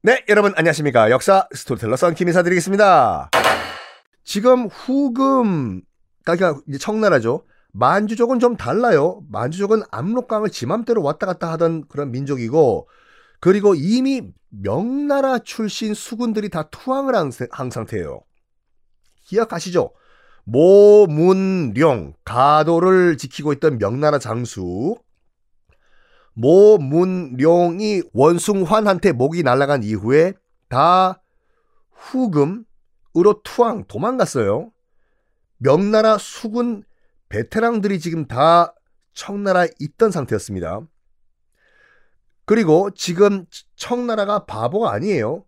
네, 여러분 안녕하십니까. 역사 스토리텔러 썬킴 인사드리겠습니다. 지금 후금, 그러니까 이제 청나라죠. 만주족은 좀 달라요. 만주족은 압록강을 지맘대로 왔다 갔다 하던 그런 민족이고, 그리고 이미 명나라 출신 수군들이 다 투항을 한, 한 상태예요. 기억하시죠? 모문룡, 가도를 지키고 있던 명나라 장수, 모문룡이 원숭환한테 목이 날아간 이후에 다 후금으로 투항 도망갔어요. 명나라 수군 베테랑들이 지금 다 청나라에 있던 상태였습니다. 그리고 지금 청나라가 바보가 아니에요.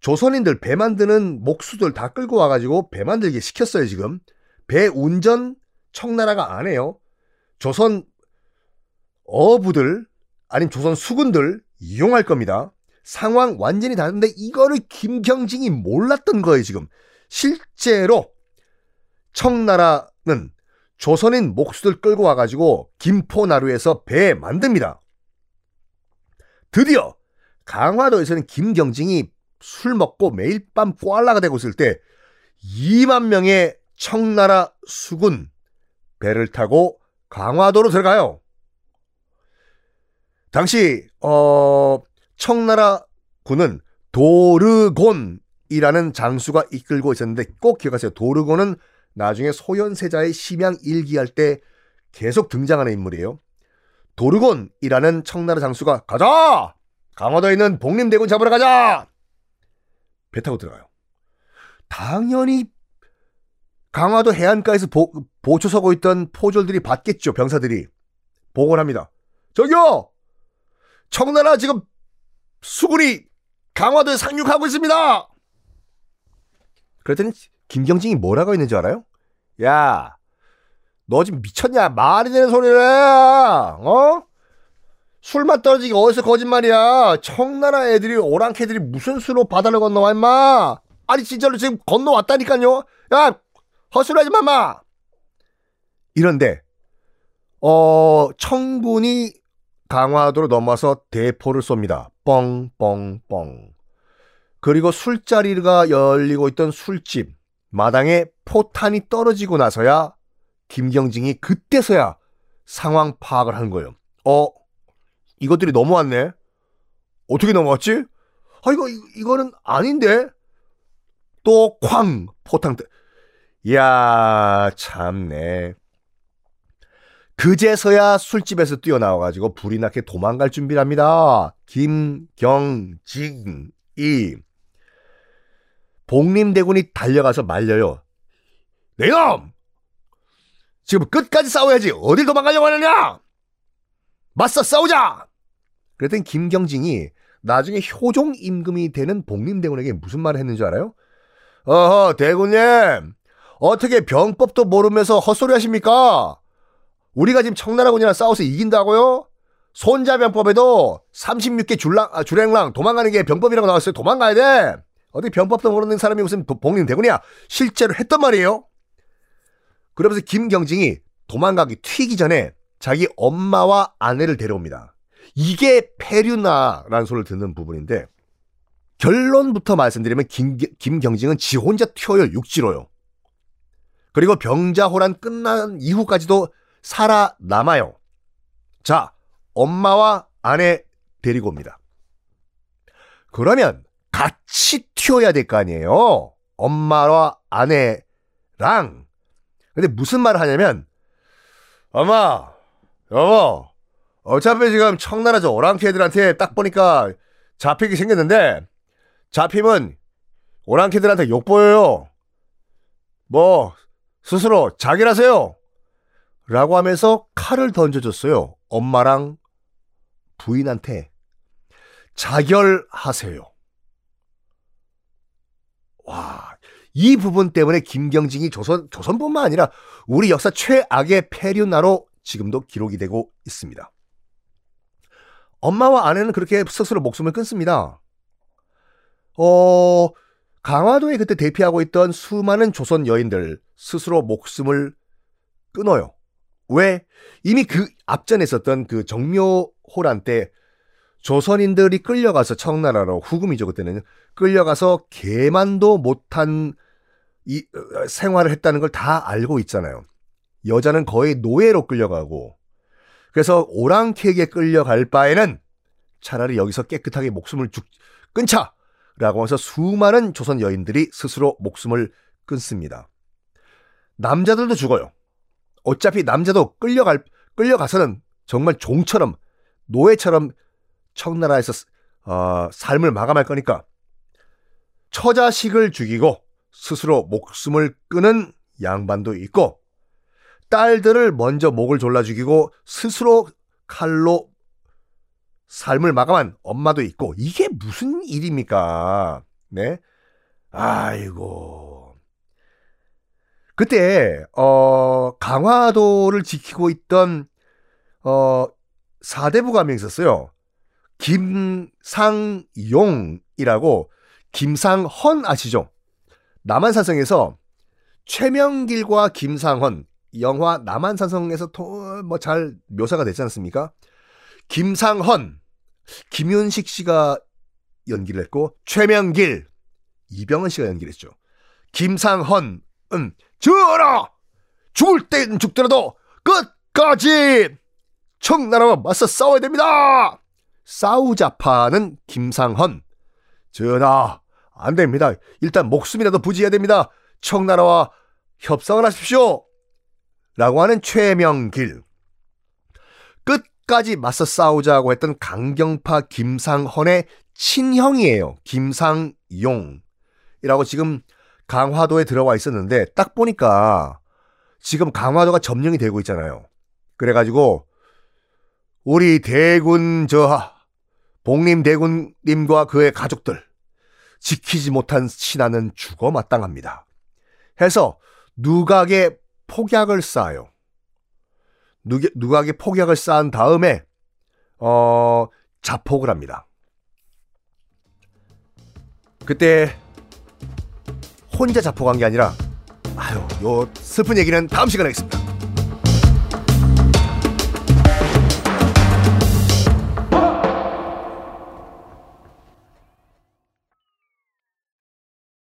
조선인들 배 만드는 목수들 다 끌고 와가지고 배 만들게 시켰어요, 지금. 배 운전 청나라가 안 해요. 조선 어부들 아니면 조선 수군들 이용할 겁니다. 상황 완전히 다른데 이거를 김경진이 몰랐던 거예요, 지금. 실제로 청나라는 조선인 목수들 끌고 와가지고 김포나루에서 배 만듭니다. 드디어 강화도에서는 김경진이 술 먹고 매일 밤 꽐라가 되고 있을 때 2만 명의 청나라 수군 배를 타고 강화도로 들어가요. 당시 어 청나라 군은 도르곤이라는 장수가 이끌고 있었는데 꼭 기억하세요. 도르곤은 나중에 소현세자의 심양 일기할 때 계속 등장하는 인물이에요. 도르곤이라는 청나라 장수가 가자! 강화도에 있는 복림대군 잡으러 가자! 배 타고 들어가요. 당연히 강화도 해안가에서 보, 보초 서고 있던 포졸들이 봤겠죠. 병사들이. 보고를 합니다. 저기요! 청나라 지금 수군이 강화도에 상륙하고 있습니다. 그랬더니 김경진이 뭐라고 했는 줄 알아요? 야, 너 지금 미쳤냐? 말이 되는 소리를 해. 어? 술맛 떨어지기 어디서 거짓말이야. 청나라 애들이 오랑캐들이 무슨 수로 바다를 건너와 임마. 아니 진짜로 지금 건너왔다니까요. 야, 헛소리하지 마마. 이런데 어 청군이 강화도로 넘어서 대포를 쏩니다. 뻥뻥뻥. 그리고 술자리가 열리고 있던 술집 마당에 포탄이 떨어지고 나서야 김경진이 그때서야 상황 파악을 하는 거예요. 어, 이것들이 넘어왔네. 어떻게 넘어왔지? 아, 이거, 이거는 아닌데? 또 쾅! 포탄, 이야, 참네. 그제서야 술집에서 뛰어나와가지고 불이 나게 도망갈 준비를 합니다. 김경진이 복림대군이 달려가서 말려요. 내놈! 지금 끝까지 싸워야지. 어딜 도망가려고 하느냐? 맞서 싸우자! 그랬더니 김경진이 나중에 효종 임금이 되는 복림대군에게 무슨 말을 했는 줄 알아요? 어허, 대군님. 어떻게 병법도 모르면서 헛소리 하십니까? 우리가 지금 청나라군이랑 싸워서 이긴다고요? 손자병법에도 36개 줄랑, 아, 주랭랑 도망가는 게 병법이라고 나왔어요. 도망가야 돼. 어디 병법도 모르는 사람이 무슨 복림대군이야. 실제로 했단 말이에요. 그러면서 김경진이 도망가기 튀기 전에 자기 엄마와 아내를 데려옵니다. 이게 페류나라는 소리를 듣는 부분인데 결론부터 말씀드리면 김, 김경진은 지 혼자 튀어요. 육지로요. 그리고 병자호란 끝난 이후까지도 살아남아요. 자, 엄마와 아내 데리고 옵니다. 그러면 같이 튀어야 될 거 아니에요. 엄마와 아내랑. 근데 무슨 말을 하냐면, 엄마, 여보, 어차피 지금 청나라 저 오랑캐 애들한테 딱 보니까 잡히게 생겼는데, 잡히면 오랑캐들한테 욕보여요. 뭐, 스스로 자결하세요. 라고 하면서 칼을 던져줬어요. 엄마랑 부인한테. 자결하세요. 와, 이 부분 때문에 김경진이 조선, 조선뿐만 아니라 우리 역사 최악의 폐륜나로 지금도 기록이 되고 있습니다. 엄마와 아내는 그렇게 스스로 목숨을 끊습니다. 어, 강화도에 그때 대피하고 있던 수많은 조선 여인들 스스로 목숨을 끊어요. 왜? 이미 그 앞전에 있었던 그 정묘호란 때 조선인들이 끌려가서 청나라로 후금이죠 그때는 끌려가서 개만도 못한 이 어, 생활을 했다는 걸 다 알고 있잖아요. 여자는 거의 노예로 끌려가고 그래서 오랑캐에게 끌려갈 바에는 차라리 여기서 깨끗하게 목숨을 죽, 끊자 라고 해서 수많은 조선 여인들이 스스로 목숨을 끊습니다. 남자들도 죽어요. 어차피 남자도 끌려갈 끌려가서는 정말 종처럼 노예처럼 청나라에서 어, 삶을 마감할 거니까 처자식을 죽이고 스스로 목숨을 끊은 양반도 있고 딸들을 먼저 목을 졸라 죽이고 스스로 칼로 삶을 마감한 엄마도 있고 이게 무슨 일입니까? 네. 아이고. 그때 어 강화도를 지키고 있던 어 사대부가 한명 있었어요. 김상용이라고 김상헌 아시죠? 남한산성에서 최명길과 김상헌 영화 남한산성에서 뭐 잘 묘사가 되지 않습니까? 김상헌 김윤식 씨가 연기를 했고 최명길 이병헌 씨가 연기를 했죠. 김상헌은 전하 죽을 땐 죽더라도 끝까지 청나라와 맞서 싸워야 됩니다. 싸우자파는 김상헌. 전하, 안 됩니다. 일단 목숨이라도 부지해야 됩니다. 청나라와 협상을 하십시오. 라고 하는 최명길. 끝까지 맞서 싸우자고 했던 강경파 김상헌의 친형이에요. 김상용. 이라고 지금 강화도에 들어와 있었는데 딱 보니까 지금 강화도가 점령이 되고 있잖아요. 그래가지고 우리 대군 저 복림 대군님과 그의 가족들 지키지 못한 신하는 죽어 마땅합니다. 해서 누각에 폭약을 쌓아요. 누각에 폭약을 쌓은 다음에 어 자폭을 합니다. 그때 혼자 자폭한 게 아니라 아유 요 슬픈 얘기는 다음 시간에 하겠습니다.